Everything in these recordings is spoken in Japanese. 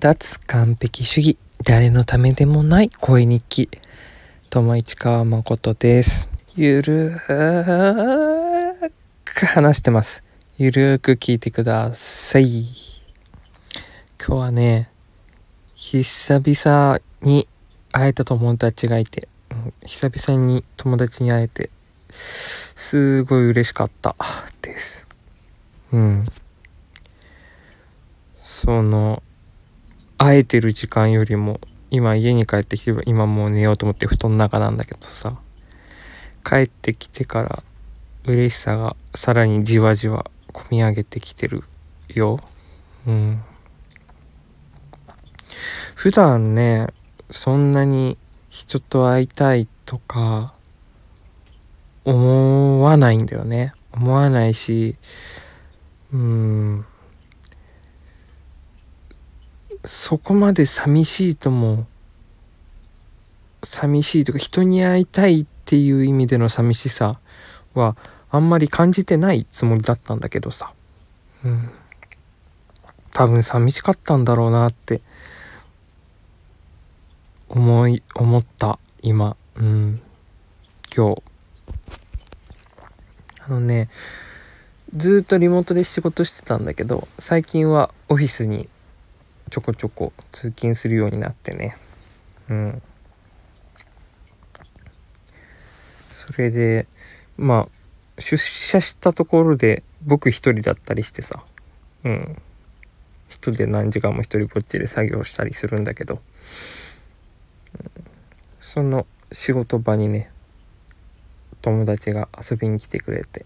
脱完璧主義。誰のためでもない声日記。友市川誠です。ゆるーく話してます。ゆるーく聞いてください。今日はね久々に会えた友達がいて久々に友達に会えてすごい嬉しかったです。うん。その会えてる時間よりも今家に帰ってきて今もう寝ようと思って布団の中なんだけどさ帰ってきてから嬉しさがさらにじわじわ込み上げてきてるよ。うん。普段ねそんなに人と会いたいとか思わないんだよね。思わないしうん。そこまで寂しいとも寂しいとか人に会いたいっていう意味での寂しさはあんまり感じてないつもりだったんだけどさ。うん。多分寂しかったんだろうなって思い思った今。うん。今日。あのねずっとリモートで仕事してたんだけど最近はオフィスにちょこちょこ通勤するようになってね。うん。それでまあ出社したところで僕一人だったりしてさ。うん。一人で何時間も一人ぼっちで作業したりするんだけど、うん、その仕事場にね友達が遊びに来てくれて。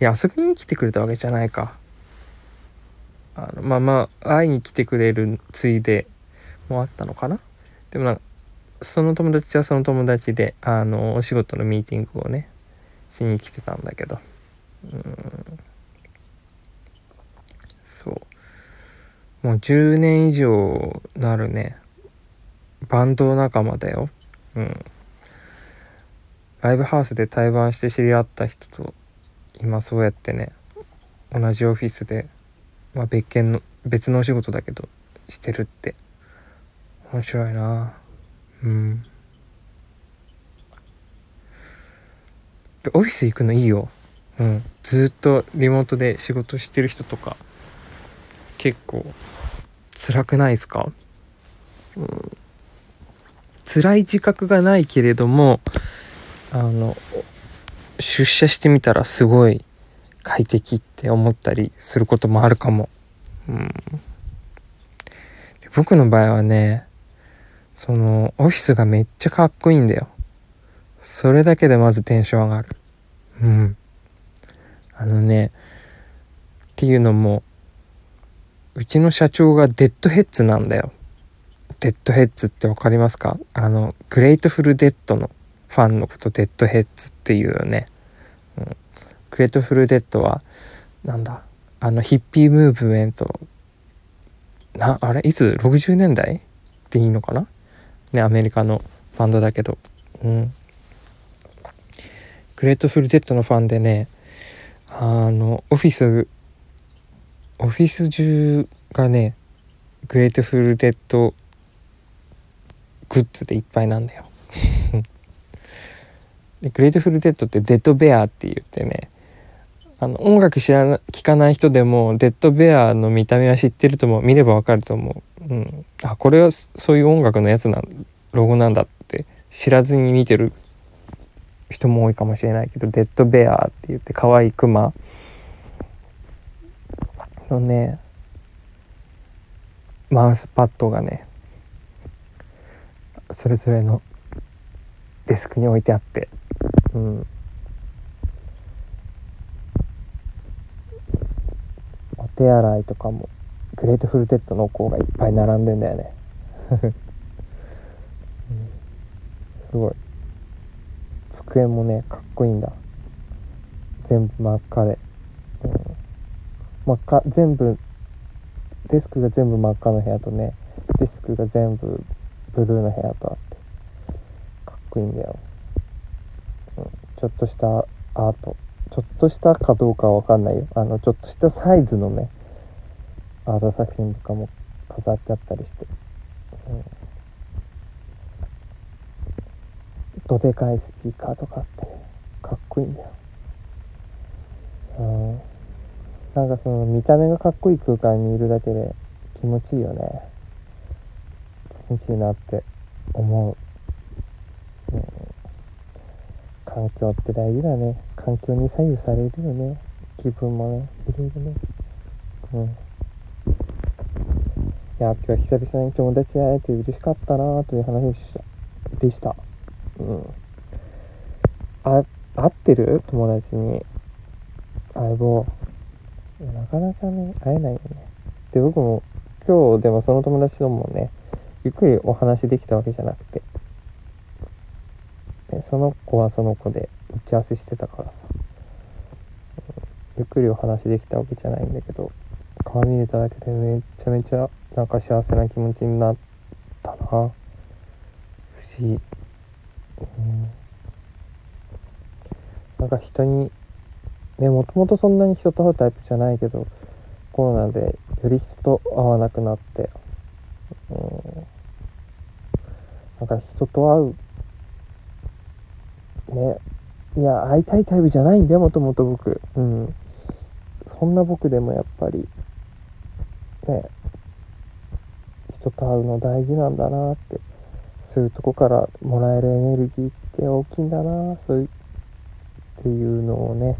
いや遊びに来てくれたわけじゃないか。あのまあまあ会いに来てくれるついでもあったのかな？でもなんかその友達はその友達であのお仕事のミーティングをねしに来てたんだけど。うん。そう。もう10年以上なるねバンド仲間だよ。うん。ライブハウスで対バンして知り合った人と今そうやってね同じオフィスでまあ、別件の別のお仕事だけどしてるって。面白いな。うん。オフィス行くのいいよ。うん。ずっとリモートで仕事してる人とか結構辛くないですか、うん、辛い自覚がないけれどもあの出社してみたらすごい快適って思ったりすることもあるかも。うん、僕の場合はね、その、オフィスがめっちゃかっこいいんだよ。それだけでまずテンション上がる。うん。あのね、っていうのも、うちの社長が Deadheads なんだよ。デッドヘッズってわかりますか？あの、 Grateful Dead のファンのこと Deadheads っていうよね。 Grateful Dead はなんだあのヒッピームーブメント。なあれ？いつ？60年代？っていいのかな？ねアメリカのバンドだけど。うん。 Grateful Dead のファンでねあのオフィスオフィス中がね Grateful Dead グッズでいっぱいなんだよ。Grateful Dead って Dead Bear って言ってねあの音楽知らな聞かない人でもデッドベアの見た目は知ってると思う見ればわかると思う、うん、あこれはそういう音楽のやつなんロゴなんだって知らずに見てる人も多いかもしれないけどデッドベアって言って可愛いクマのねマウスパッドがねそれぞれのデスクに置いてあってうん。手洗いとかもGrateful Dead の子がいっぱい並んでんだよね、うん、すごい。机もねかっこいいんだ。全部真っ赤で、うん、真っ赤全部デスクが全部真っ赤の部屋とねデスクが全部ブルーの部屋とあってかっこいいんだよ、うん、ちょっとしたアート。ちょっとしたかどうかわかんないよ。あの、ちょっとしたサイズのね、アート作品とかも飾ってあったりして、うん、どでかいスピーカーとかってかっこいいんだよ。うんなんかその見た目がかっこいい空間にいるだけで気持ちいいよね。気持ちいいなって思う、うん、環境って大事だね。環境に左右されるよね。気分もねいろいろね。うん。いや今日は久々に友達に会えて嬉しかったなという話でした。うん。あ会ってる？友達に。相棒。なかなかね会えないよね。で僕も今日でもその友達ともねゆっくりお話できたわけじゃなくて。その子はその子で打ち合わせしてたからさ、ゆっくりお話できたわけじゃないんだけど顔見れただけでめちゃめちゃなんか幸せな気持ちになったな。不思議。うん。なんか人にねもともとそんなに人と会うタイプじゃないけどコロナでより人と会わなくなって。うん。なんか人と会うね。いや会いたいタイプじゃないんだよもともと僕。うん。そんな僕でもやっぱりね。人と会うの大事なんだなってそういうとこからもらえるエネルギーって大きいんだなそういうっていうのをね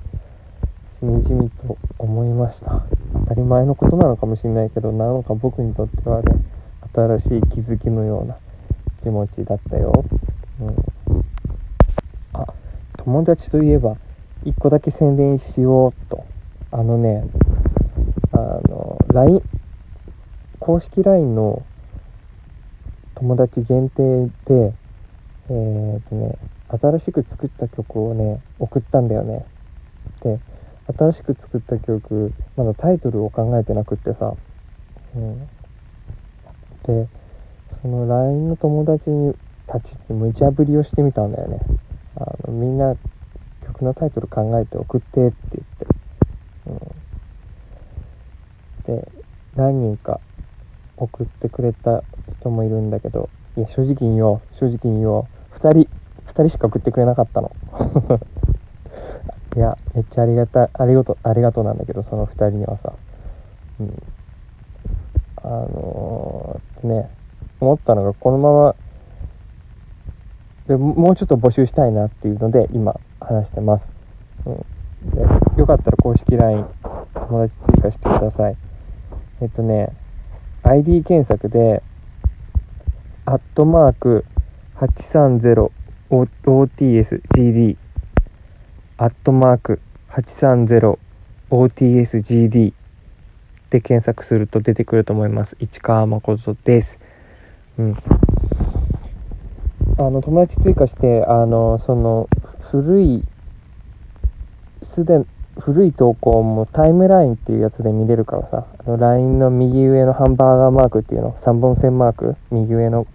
しみじみと思いました。当たり前のことなのかもしれないけどなんか僕にとってはね新しい気づきのような気持ちだったよ、うん、友達といえば一個だけ宣伝しようと。あのねあの LINE 公式 LINE の友達限定でえー、とね新しく作った曲をね送ったんだよね。で新しく作った曲まだタイトルを考えてなくってさ、うん、でその LINE の友達にたちに無茶ぶりをしてみたんだよね。あのみんな曲のタイトル考えて送ってって言って、うん、で何人か送ってくれた人もいるんだけどいや正直に言おう正直に言おう。2人2人しか送ってくれなかったの。いやめっちゃありがたいありがとうありがとうなんだけどその2人にはさ。うん。あのー、ね思ったのがこのままでもうちょっと募集したいなっていうので今話してます、うん、でよかったら公式 LINE 友達追加してくださいえっとね ID 検索でアットマーク 830OTSGD アットマーク 830OTSGD で検索すると出てくると思います。市川誠です。うん。あの、友達追加して、あの、その、古い、すでに、古い投稿もタイムラインっていうやつで見れるからさ、あの LINE の右上のハンバーガーマークっていうの、3本線マーク、右上の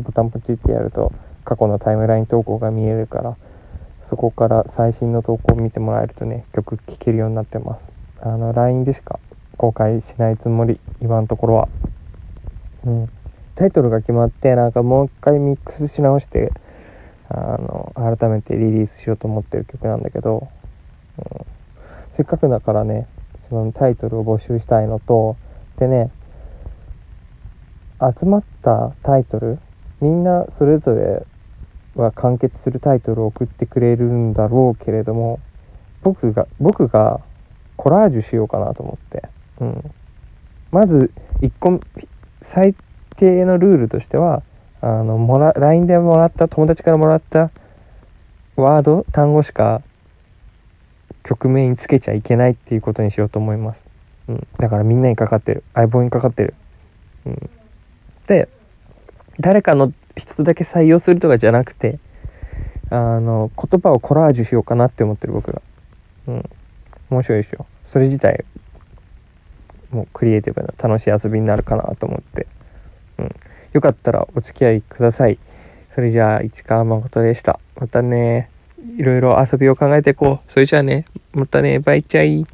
ボタンポチってやると、過去のタイムライン投稿が見えるから、そこから最新の投稿を見てもらえるとね、曲聴けるようになってます。あの、LINE でしか公開しないつもり、今のところは。うん。タイトルが決まって、なんかもう一回ミックスし直して、あの、改めてリリースしようと思ってる曲なんだけど、うん、せっかくだからね、そのタイトルを募集したいのと、でね、集まったタイトル、みんなそれぞれは完結するタイトルを送ってくれるんだろうけれども僕が僕がコラージュしようかなと思って、うん、まず1個最低のルールとしてはあのもら LINE でもらった友達からもらったワード単語しか曲名につけちゃいけないっていうことにしようと思います、うん、だからみんなにかかってる相棒にかかってる、うん、で誰かの一つだけ採用するとかじゃなくて、あの、言葉をコラージュしようかなって思ってる僕が。うん。面白いでしょ。それ自体、もうクリエイティブな楽しい遊びになるかなと思って。うん。よかったらお付き合いください。それじゃあ、市川誠でした。またね、いろいろ遊びを考えていこう。それじゃあね、またね、バイチャイ。